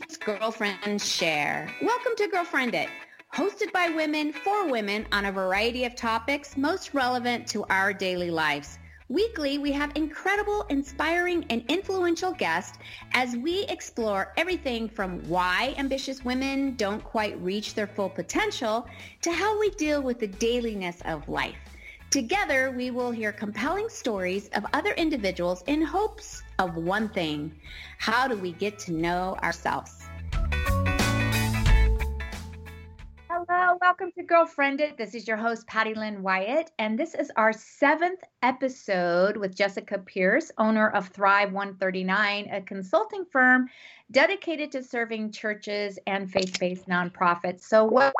Girlfriends Share. Welcome to Girlfriend It, hosted by women for women on a variety of topics most relevant to our daily lives. Weekly, we have incredible, inspiring, and influential guests as we explore everything from why ambitious women don't quite reach their full potential to how we deal with the dailiness of life. Together, we will hear compelling stories of other individuals in hopes of one thing. How do we get to know ourselves? Hello, welcome to Girlfriend It. This is your host, Patty Lynn Wyatt, and this is our seventh episode with Jessica Pierce, owner of Thrive 139, a consulting firm dedicated to serving churches and faith based nonprofits. So, what?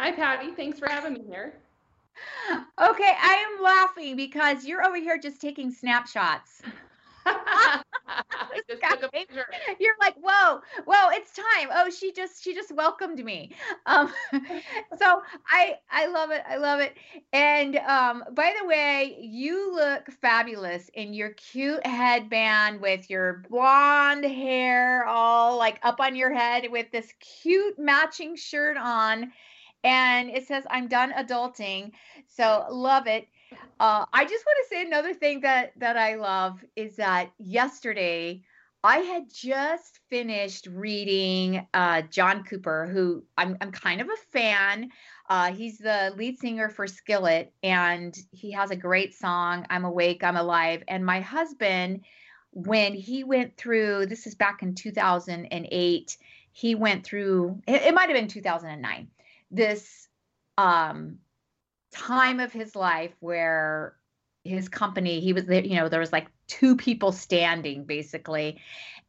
Hi, Patty. Thanks for having me here. Okay, I am laughing because you're over here just taking snapshots. You're like, whoa, whoa, it's time. Oh, she just she just welcomed me. Um, so I I love it. I love it. And um, by the way, you look fabulous in your cute headband with your blonde hair all like up on your head with this cute matching shirt on. And it says, I'm done adulting. So love it. Uh, I just want to say another thing that that I love is that yesterday I had just finished reading uh, John Cooper, who I'm I'm kind of a fan. Uh, he's the lead singer for Skillet, and he has a great song, "I'm Awake, I'm Alive." And my husband, when he went through, this is back in 2008, he went through. It, it might have been 2009. This um time of his life where his company he was you know there was like two people standing basically.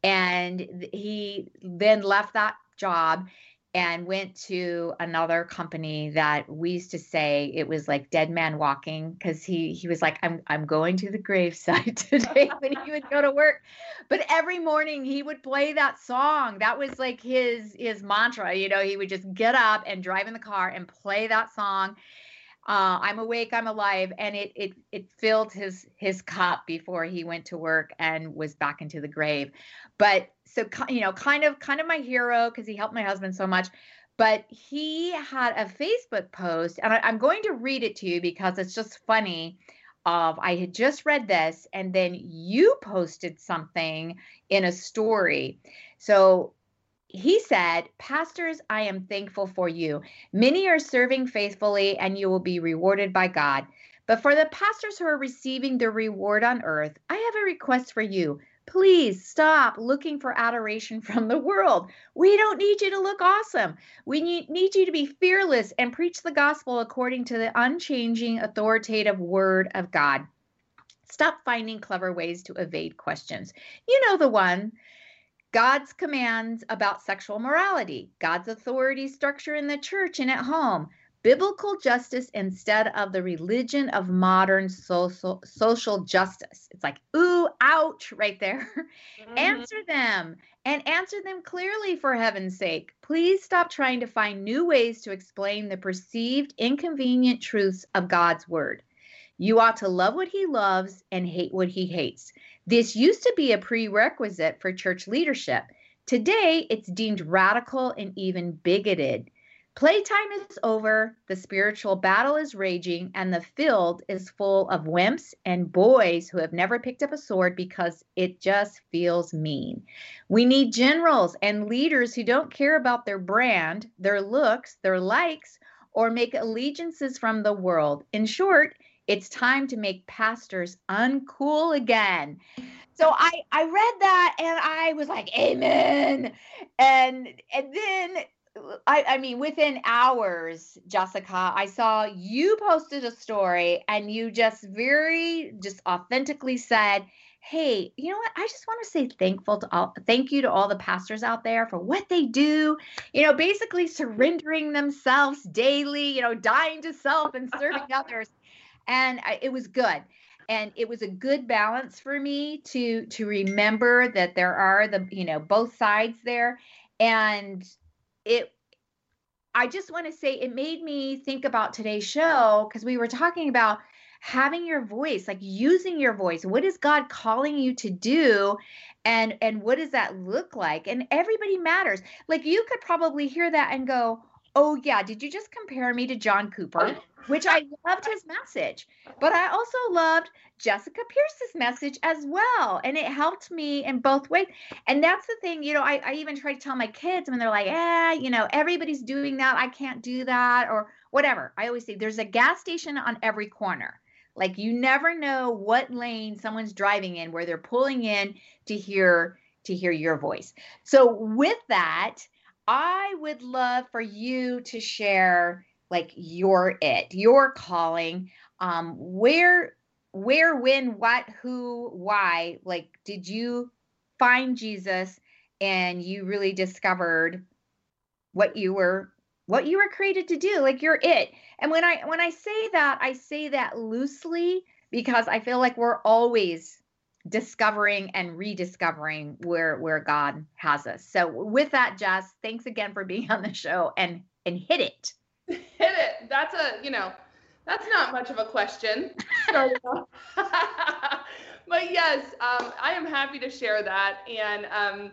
And he then left that job and went to another company that we used to say it was like dead man walking because he he was like I'm I'm going to the graveside today when he would go to work. But every morning he would play that song. That was like his his mantra you know he would just get up and drive in the car and play that song uh, I'm awake, I'm alive, and it it it filled his his cup before he went to work and was back into the grave. But so you know, kind of kind of my hero because he helped my husband so much. But he had a Facebook post, and I, I'm going to read it to you because it's just funny. Of I had just read this, and then you posted something in a story. So he said, Pastors, I am thankful for you. Many are serving faithfully, and you will be rewarded by God. But for the pastors who are receiving the reward on earth, I have a request for you. Please stop looking for adoration from the world. We don't need you to look awesome. We need, you to be fearless and preach the gospel according to the unchanging, authoritative word of God. Stop finding clever ways to evade questions. You know the one God's commands about sexual morality, God's authority structure in the church and at home, biblical justice instead of the religion of modern social social justice. It's like, ooh, ouch, right there. Mm-hmm. answer them and answer them clearly for heaven's sake. Please stop trying to find new ways to explain the perceived inconvenient truths of God's word. You ought to love what he loves and hate what he hates. This used to be a prerequisite for church leadership. Today, it's deemed radical and even bigoted. Playtime is over, the spiritual battle is raging, and the field is full of wimps and boys who have never picked up a sword because it just feels mean. We need generals and leaders who don't care about their brand, their looks, their likes, or make allegiances from the world. In short, it's time to make pastors uncool again. So I I read that and I was like, Amen. And and then I, I mean, within hours, Jessica, I saw you posted a story and you just very, just authentically said, Hey, you know what? I just want to say thankful to all, thank you to all the pastors out there for what they do. You know, basically surrendering themselves daily, you know, dying to self and serving others and I, it was good and it was a good balance for me to to remember that there are the you know both sides there and it i just want to say it made me think about today's show because we were talking about having your voice, like using your voice. What is God calling you to do? And and what does that look like? And everybody matters. Like you could probably hear that and go, "Oh yeah, did you just compare me to John Cooper?" Which I loved his message. But I also loved Jessica Pierce's message as well. And it helped me in both ways. And that's the thing, you know, I, I even try to tell my kids when they're like, eh, you know, everybody's doing that. I can't do that or whatever. I always say there's a gas station on every corner. Like you never know what lane someone's driving in where they're pulling in to hear to hear your voice. So with that, I would love for you to share like your it, your calling. Um, where where, when, what, who, why? Like, did you find Jesus and you really discovered what you were what you were created to do like you're it and when i when i say that i say that loosely because i feel like we're always discovering and rediscovering where where god has us so with that jess thanks again for being on the show and and hit it hit it that's a you know that's not much of a question. but yes, um, I am happy to share that. And, um,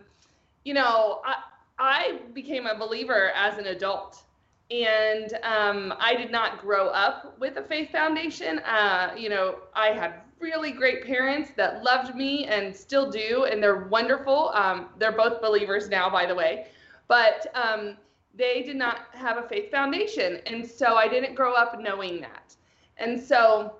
you know, I, I became a believer as an adult. And um, I did not grow up with a faith foundation. Uh, you know, I had really great parents that loved me and still do, and they're wonderful. Um, they're both believers now, by the way. But um, they did not have a faith foundation. And so I didn't grow up knowing that. And so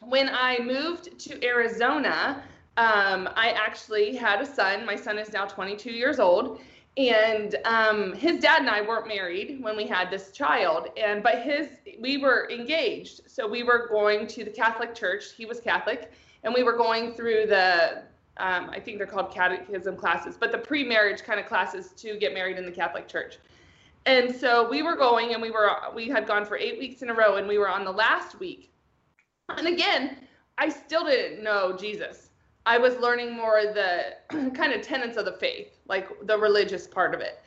when I moved to Arizona, um, I actually had a son. My son is now 22 years old. And um, his dad and I weren't married when we had this child, and but his we were engaged, so we were going to the Catholic Church. He was Catholic, and we were going through the um, I think they're called catechism classes, but the pre-marriage kind of classes to get married in the Catholic Church. And so we were going and we were we had gone for 8 weeks in a row and we were on the last week. And again, I still didn't know Jesus. I was learning more the kind of tenets of the faith, like the religious part of it.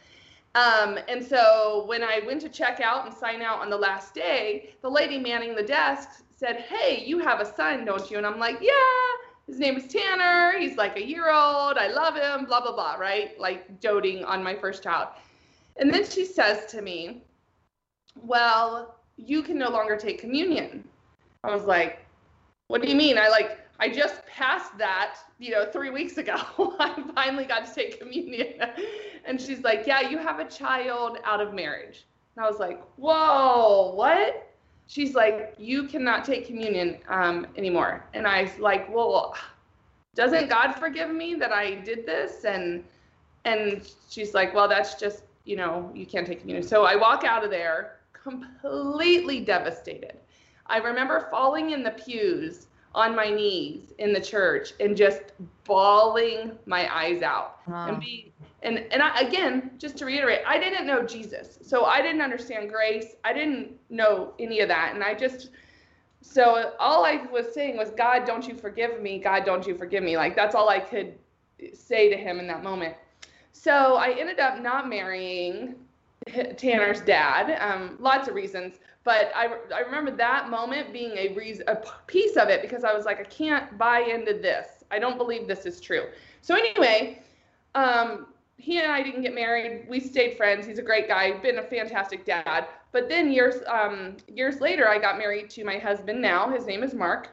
Um, and so when I went to check out and sign out on the last day, the lady manning the desk said, Hey, you have a son, don't you? And I'm like, Yeah, his name is Tanner. He's like a year old. I love him, blah, blah, blah, right? Like doting on my first child. And then she says to me, Well, you can no longer take communion. I was like, What do you mean? I like, I just passed that, you know, three weeks ago. I finally got to take communion. And she's like, Yeah, you have a child out of marriage. And I was like, Whoa, what? She's like, You cannot take communion um, anymore. And I was like, Well, doesn't God forgive me that I did this? And and she's like, Well, that's just you know, you can't take communion. So I walk out of there completely devastated. I remember falling in the pews on my knees in the church and just bawling my eyes out. Wow. and be and and I, again just to reiterate i didn't know jesus. So i didn't understand grace. I didn't know any of that. And i just so all i was saying was god don't you forgive me? God don't you forgive me? Like that's all i could say to him in that moment. So I ended up not marrying Tanner's dad. Um, lots of reasons, but I, I remember that moment being a reason, a piece of it because I was like, I can't buy into this. I don't believe this is true. So anyway, um, he and I didn't get married. We stayed friends. He's a great guy. Been a fantastic dad. But then years um, years later, I got married to my husband now. His name is Mark,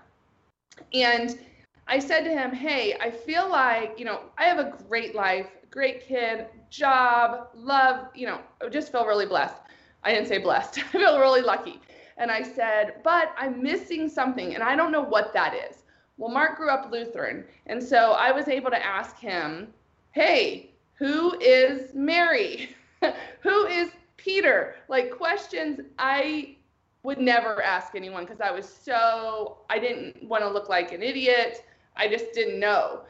and I said to him, Hey, I feel like you know I have a great life great kid, job, love, you know, just feel really blessed. I didn't say blessed. I feel really lucky. And I said, but I'm missing something and I don't know what that is. Well, Mark grew up Lutheran. And so I was able to ask him, hey, who is Mary? who is Peter? Like questions I would never ask anyone because I was so, I didn't want to look like an idiot. I just didn't know.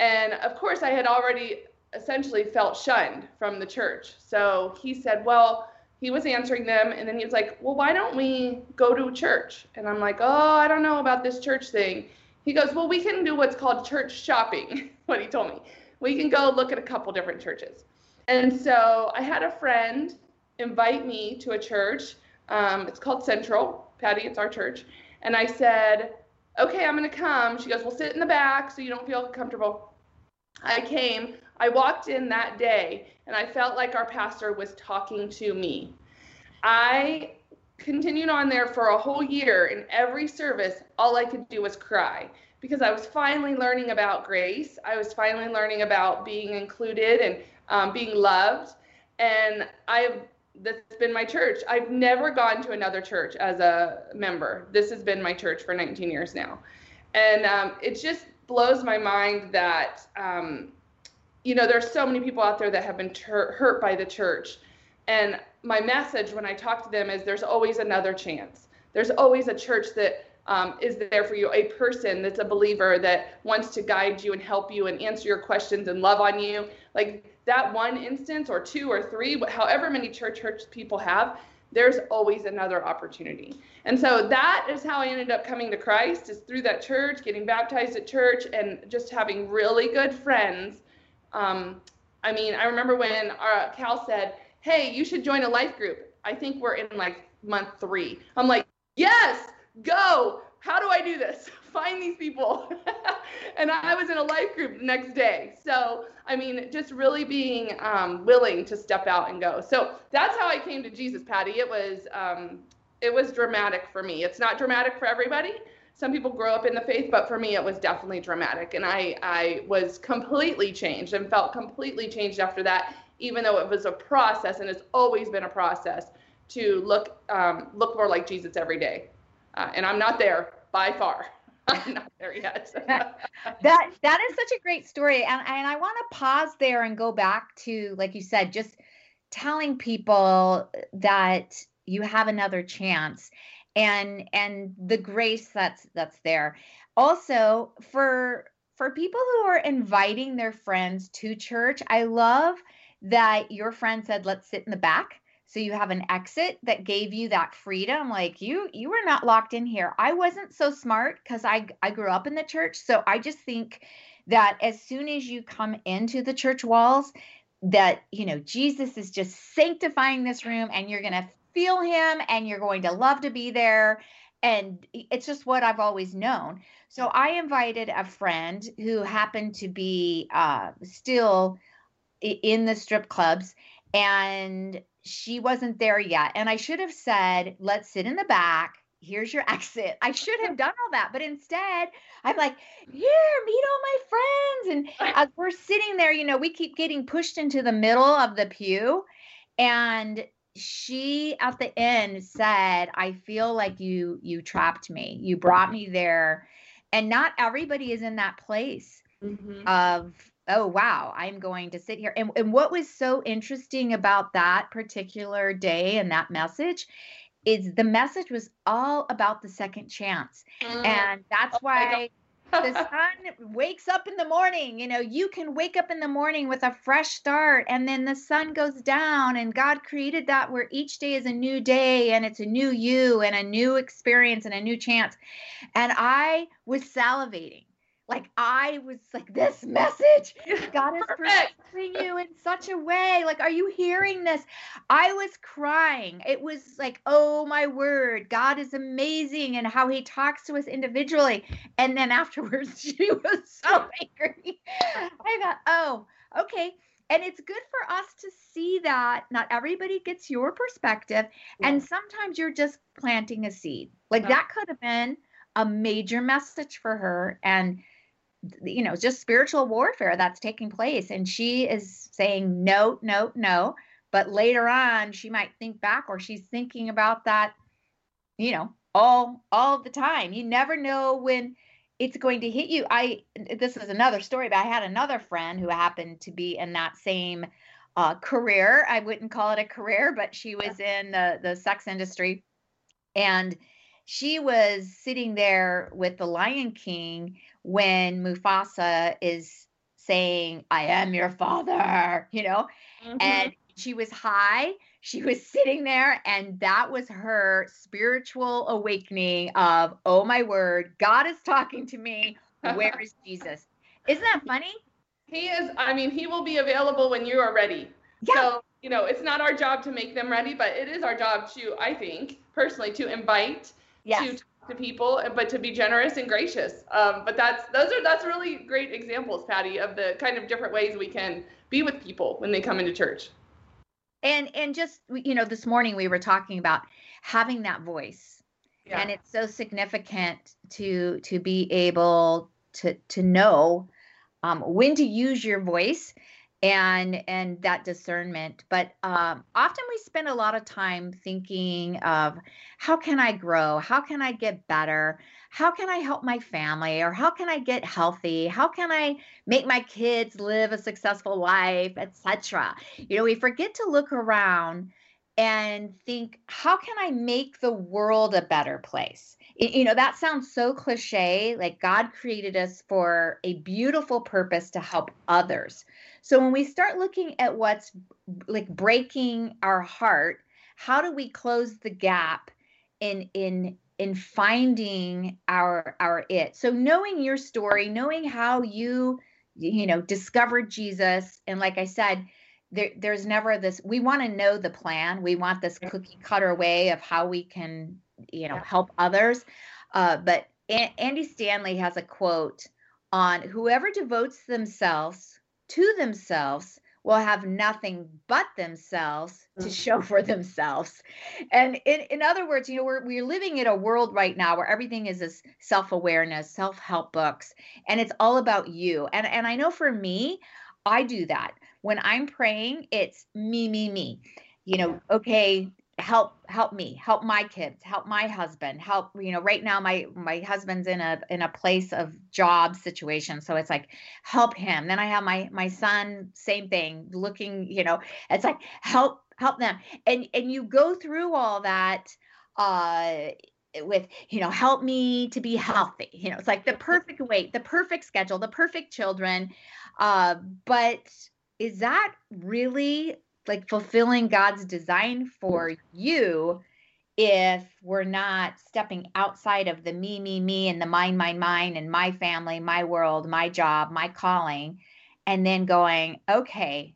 And of course, I had already essentially felt shunned from the church. So he said, Well, he was answering them, and then he was like, Well, why don't we go to church? And I'm like, Oh, I don't know about this church thing. He goes, Well, we can do what's called church shopping, what he told me. We can go look at a couple different churches. And so I had a friend invite me to a church. Um, it's called Central. Patty, it's our church. And I said, okay, I'm going to come. She goes, well, sit in the back so you don't feel comfortable. I came. I walked in that day and I felt like our pastor was talking to me. I continued on there for a whole year. In every service, all I could do was cry because I was finally learning about grace. I was finally learning about being included and um, being loved. And I've that's been my church. I've never gone to another church as a member. This has been my church for 19 years now, and um, it just blows my mind that um, you know there's so many people out there that have been ter- hurt by the church, and my message when I talk to them is there's always another chance. There's always a church that um, is there for you, a person that's a believer that wants to guide you and help you and answer your questions and love on you. Like that one instance or two or three, however many church church people have, there's always another opportunity. And so that is how I ended up coming to Christ is through that church, getting baptized at church, and just having really good friends. Um, I mean, I remember when our, uh, Cal said, "Hey, you should join a life group." I think we're in like month three. I'm like, "Yes, go! How do I do this? Find these people." and I was in a life group the next day. So I mean, just really being um, willing to step out and go. So that's how I came to Jesus, Patty. It was um, it was dramatic for me. It's not dramatic for everybody. Some people grow up in the faith, but for me, it was definitely dramatic, and I I was completely changed and felt completely changed after that. Even though it was a process, and it's always been a process to look um, look more like Jesus every day, uh, and I'm not there by far. I'm not there yet. that that is such a great story, and and I want to pause there and go back to like you said, just telling people that you have another chance, and and the grace that's that's there. Also for for people who are inviting their friends to church, I love that your friend said, "Let's sit in the back." so you have an exit that gave you that freedom like you you were not locked in here i wasn't so smart because i i grew up in the church so i just think that as soon as you come into the church walls that you know jesus is just sanctifying this room and you're going to feel him and you're going to love to be there and it's just what i've always known so i invited a friend who happened to be uh, still in the strip clubs and she wasn't there yet. And I should have said, let's sit in the back. Here's your exit. I should have done all that. But instead, I'm like, here, meet all my friends. And as we're sitting there, you know, we keep getting pushed into the middle of the pew. And she at the end said, I feel like you you trapped me. You brought me there. And not everybody is in that place mm-hmm. of oh wow i'm going to sit here and, and what was so interesting about that particular day and that message is the message was all about the second chance mm. and that's oh why the sun wakes up in the morning you know you can wake up in the morning with a fresh start and then the sun goes down and god created that where each day is a new day and it's a new you and a new experience and a new chance. And i was salivating like I was like, this message, God is protecting you in such a way. Like, are you hearing this? I was crying. It was like, oh my word, God is amazing and how he talks to us individually. And then afterwards, she was so oh. angry. I thought, oh, okay. And it's good for us to see that not everybody gets your perspective. Yeah. And sometimes you're just planting a seed. Like yeah. that could have been a major message for her. And you know just spiritual warfare that's taking place and she is saying no no no. But later on she might think back or she's thinking about that you know all all the time. You never know when it's going to hit you. I this is another story but i had another friend who happened to be in that same uh, career. I wouldn't call it a career but she was in the, the sex industry. And she was sitting there with the lion king when Mufasa is saying, I am your father, you know, mm-hmm. and she was high. She was sitting there, and that was her spiritual awakening of, oh my word, God is talking to me. Where is Jesus? Isn't that funny? He is, I mean, he will be available when you are ready. Yeah. So, you know, it's not our job to make them ready, but it is our job to, I think, personally, to invite, yes. to to people, but to be generous and gracious. Um, but that's those are that's really great examples, Patty, of the kind of different ways we can be with people when they come into church. And and just you know, this morning we were talking about having that voice, yeah. and it's so significant to to be able to to know um, when to use your voice and and that discernment. But um, often we spend a lot of time thinking of how can i grow? How can i get better? How can i help my family? Or how can i get healthy? How can i make my kids live a successful life? etc you know we forget to look around and think how can i make the world a better place you know that sounds so cliche like god created us for a beautiful purpose to help others so when we start looking at what's like breaking our heart, how do we close the gap in in in finding our our it? So knowing your story, knowing how you you know discovered Jesus and like I said, there, there's never this we want to know the plan we want this cookie cutter way of how we can you know help others uh, but a- andy stanley has a quote on whoever devotes themselves to themselves will have nothing but themselves to mm. show for themselves. And in, in other words, you know, we're, we're living in a world right now where everything is this self-awareness, self-help books, and it's all about you. And, and I know for me, I do that. When I'm praying, it's me, me, me. You know, okay, help help me help my kids help my husband help you know right now my my husband's in a in a place of job situation so it's like help him. Then i have my my son same thing looking you know it's like help help them. And and you go through all that uh with you know help me to be healthy you know it's like the perfect weight the perfect schedule the perfect children uh but is that really like fulfilling God's design for you if we're not stepping outside of the me, me, me, and the mine, mine, mine, and my family, my world, my job, my calling, and then going, okay,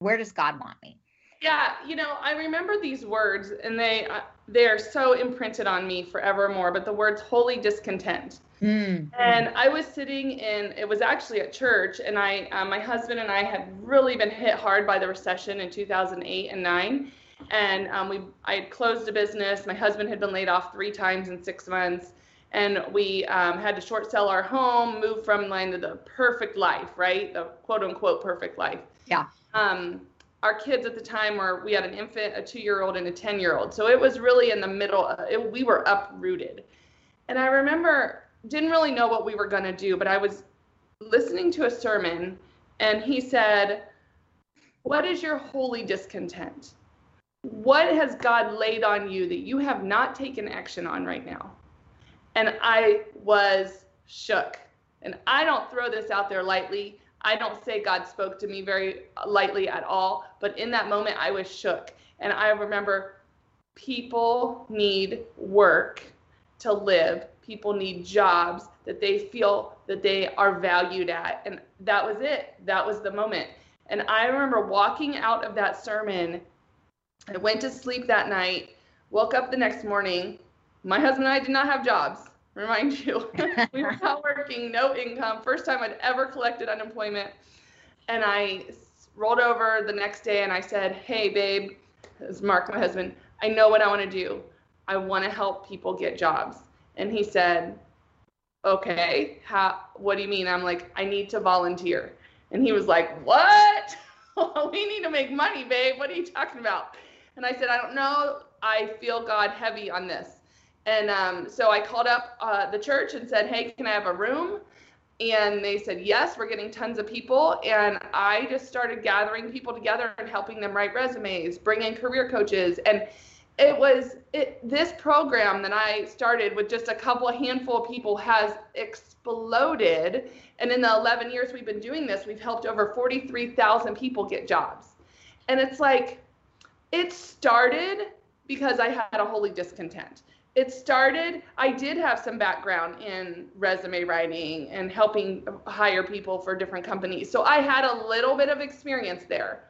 where does God want me? Yeah, you know, I remember these words, and they uh, they are so imprinted on me forevermore. But the words "holy discontent," mm. and I was sitting in it was actually at church, and I uh, my husband and I had really been hit hard by the recession in 2008 and nine, and um, we I had closed a business. My husband had been laid off three times in six months, and we um, had to short sell our home, move from line to the perfect life, right? The quote unquote perfect life. Yeah. Um, our kids at the time were we had an infant, a two year old, and a 10 year old. So it was really in the middle. Uh, it, we were uprooted. And I remember, didn't really know what we were going to do, but I was listening to a sermon and he said, What is your holy discontent? What has God laid on you that you have not taken action on right now? And I was shook. And I don't throw this out there lightly. I don't say God spoke to me very lightly at all, but in that moment I was shook. And I remember people need work to live. People need jobs that they feel that they are valued at. And that was it. That was the moment. And I remember walking out of that sermon. I went to sleep that night, woke up the next morning. My husband and I did not have jobs remind you. we were not working, no income, first time I'd ever collected unemployment. And I rolled over the next day and I said, Hey, babe, this Mark, my husband, I know what I want to do. I want to help people get jobs. And he said, Okay, how, what do you mean? I'm like, I need to volunteer. And he was like, What? we need to make money, babe. What are you talking about? And I said, I don't know. I feel God heavy on this. And um, so I called up uh, the church and said, hey, can I have a room? And they said, yes, we're getting tons of people. And I just started gathering people together and helping them write resumes, bring in career coaches. And it was it, this program that I started with just a couple handful of people has exploded. And in the 11 years we've been doing this, we've helped over 43,000 people get jobs. And it's like, it started because I had a holy discontent it started i did have some background in resume writing and helping hire people for different companies so i had a little bit of experience there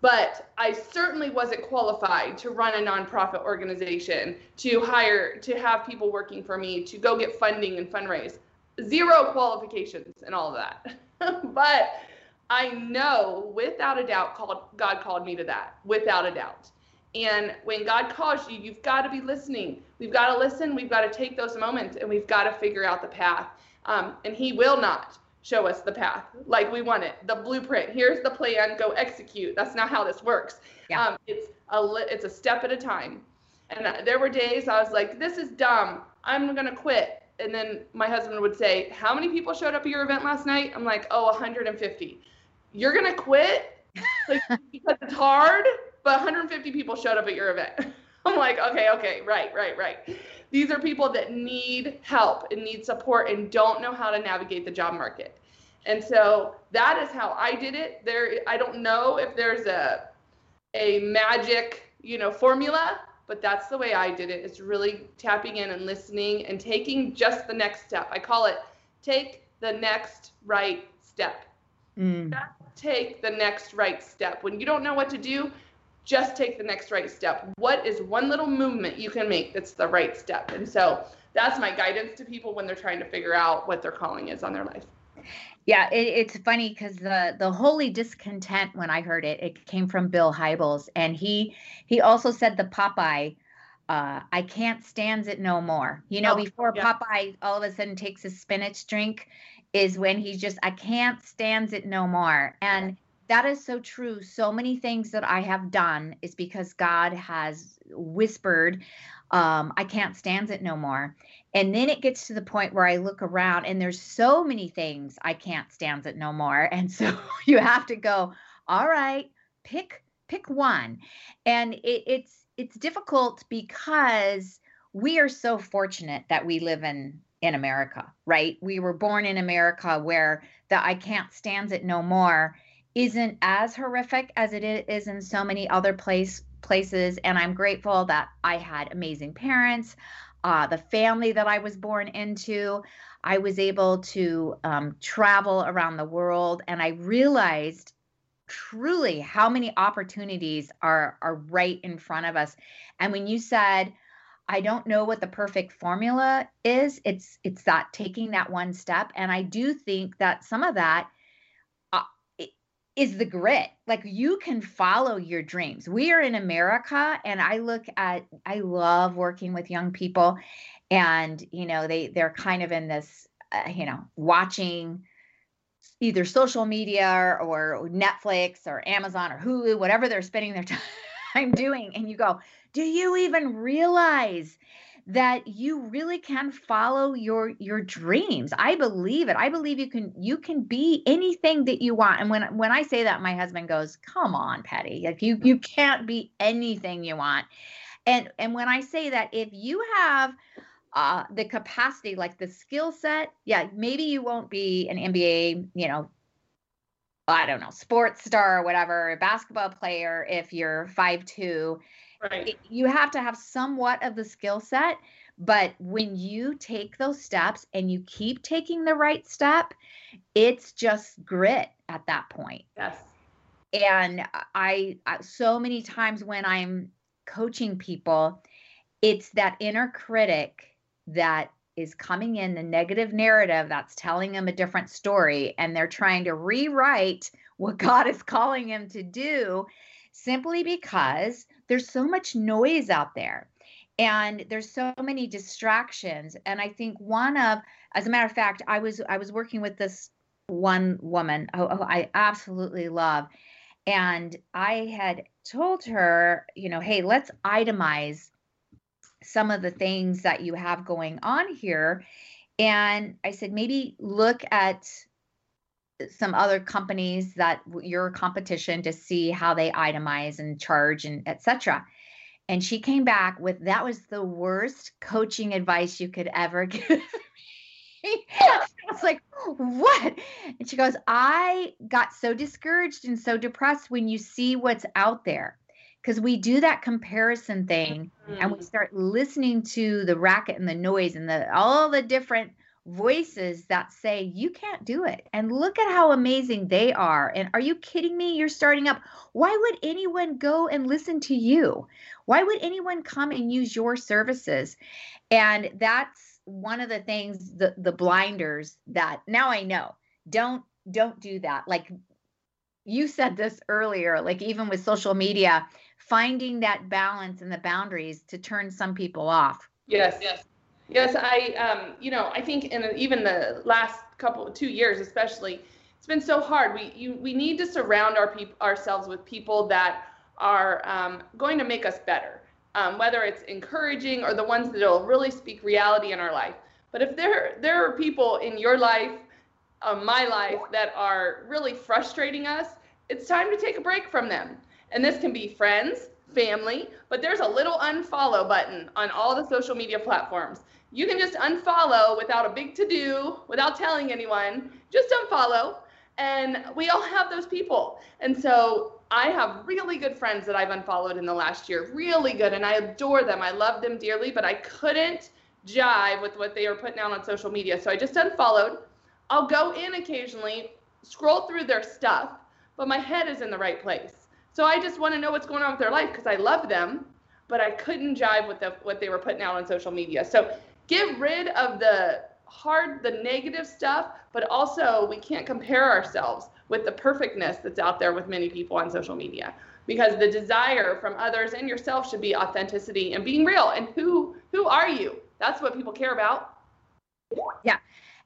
but I certainly wasn't qualified to run a nonprofit organization, to hire, to have people working for me, to go get funding and fundraise. Zero qualifications and all of that. but I know without a doubt called, God called me to that, without a doubt. And when God calls you, you've got to be listening. We've got to listen. We've got to take those moments and we've got to figure out the path. Um, and He will not show us the path. Like we want it. The blueprint. Here's the plan. Go execute. That's not how this works. Yeah. um, it's a it's a step at a time. And there were days i was like this is dumb. I'm gonna quit. And then my husband would say how many people showed up at your event last night? I'm like oh 150 you're gonna quit? Like because it's hard but 150 people showed up at your event. I'm like okay okay. Right right right these are people that need help and need support and don't know how to navigate the job market. And so that is how I did it. There I don't know if there's a a magic, you know, formula, but that's the way I did it. It's really tapping in and listening and taking just the next step. I call it take the next right step. Mm. take the next right step. When you don't know what to do, just take the next right step. What is one little movement you can make that's the right step? And so that's my guidance to people when they're trying to figure out what their calling is on their life. Yeah, it, it's funny because the the holy discontent when I heard it, it came from Bill Hybels, and he he also said the Popeye. Uh, I can't stands it no more. You know, oh, before yeah. Popeye all of a sudden takes a spinach drink, is when he's just I can't stands it no more. And that is so true. So many things that I have done is because God has whispered, um, I can't stand it no more. And then it gets to the point where I look around and there's so many things I can't stand it no more. And so you have to go, all right, pick pick one. And it, it's it's difficult because we are so fortunate that we live in in America, right? We were born in America where the I can't stand it no more isn't as horrific as it is in so many other place places and i'm grateful that i had amazing parents uh, the family that i was born into. I was able to um, travel around the world and i realized truly how many opportunities are are right in front of us. And when you said i don't know what the perfect formula is it's it's that taking that one step. And i do think that some of that is the grit. Like you can follow your dreams. We are in America and I look at I love working with young people and you know they they're kind of in this uh, you know watching either social media or, or Netflix or Amazon or Hulu whatever they're spending their time doing and you go, "Do you even realize that you really can follow your your dreams. I believe it. I believe you can you can be anything that you want. And when when i say that my husband goes come on patty. Like you you can't be anything you want. And and when i say that if you have uh the capacity like the skill set yeah maybe you won't be an nba you know i don't know sports star or whatever basketball player if you're five two Right. You have to have somewhat of the skill set, but when you take those steps and you keep taking the right step, it's just grit at that point. Yes. And I, I so many times when I'm coaching people, it's that inner critic that is coming in the negative narrative that's telling them a different story and they're trying to rewrite what God is calling them to do simply because there's so much noise out there and there's so many distractions. And i think one of as a matter of fact i was i was working with this one woman who, who i absolutely love and i had told her you know hey let's itemize some of the things that you have going on here. And i said maybe look at some other companies that your competition to see how they itemize and charge and etc and she came back with that was the worst coaching advice you could ever give me it's like what and she goes i got so discouraged and so depressed when you see what's out there because we do that comparison thing mm-hmm. and we mm. start listening to the racket and the noise and the all the different voices that say you can't do it. And look at how amazing they are. And are you kidding me? You're starting up. Why would anyone go and listen to you? Why would anyone come and use your services? And that's one of the things the the blinders that now i know. Don't don't do that. Like you said this earlier like even with social media finding that balance and the boundaries to turn some people off. Yes. Yes Yes, I, um, you know, I think in even the last couple, two years especially, it's been so hard. We you, we need to surround our peop- ourselves with people that are um, going to make us better, um, whether it's encouraging or the ones that will really speak reality in our life. But if there there are people in your life, uh, my life, that are really frustrating us, it's time to take a break from them. And this can be friends, family, but there's a little unfollow button on all the social media platforms you can just unfollow without a big to do, without telling anyone. Just unfollow. And we all have those people. And so I have really good friends that I've unfollowed in the last year, really good. And I adore them. I love them dearly, but I couldn't jive with what they were putting out on social media. So I just unfollowed. I'll go in occasionally, scroll through their stuff, but my head is in the right place. So I just want to know what's going on with their life because I love them, but I couldn't jive with the, what they were putting out on social media. So get rid of the hard, the negative stuff, but also we can't compare ourselves with the perfectness that's out there with many people on social media. Because the desire from others and yourself should be authenticity and being real. And who who are you? That's what people care about. Yeah.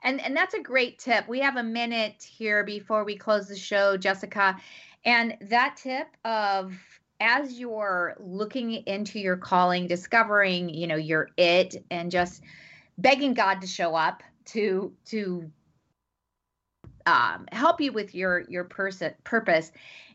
And and that's a great tip. We have a minute here before we close the show jessica and that tip of as you're looking into your calling, discovering, you know, your it and just begging God to show up to to um, help you with your your person purpose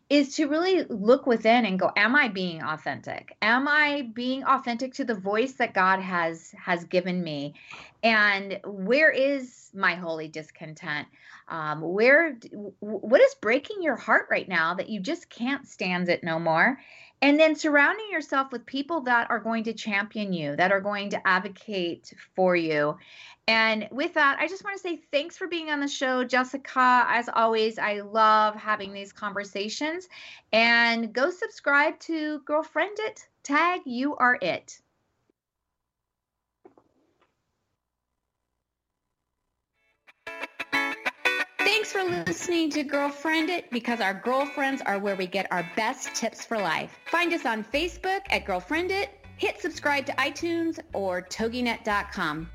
is to really look within and go am i being authentic? Am i being authentic to the voice that god has has given me? And where is my holy discontent? Um, where what is breaking your heart right now that you just can't stand it no more and then surrounding yourself with people that are going to champion you that are going to advocate for you. And with that i just want to say thanks for being on the show jessica. As always i love having these conversations. And go subscribe to girlfriend it. Tag you are it Thanks for listening to Girlfriend It because our girlfriends are where we get our best tips for life. Find us on Facebook at Girlfriend It, hit subscribe to iTunes or toginet.com.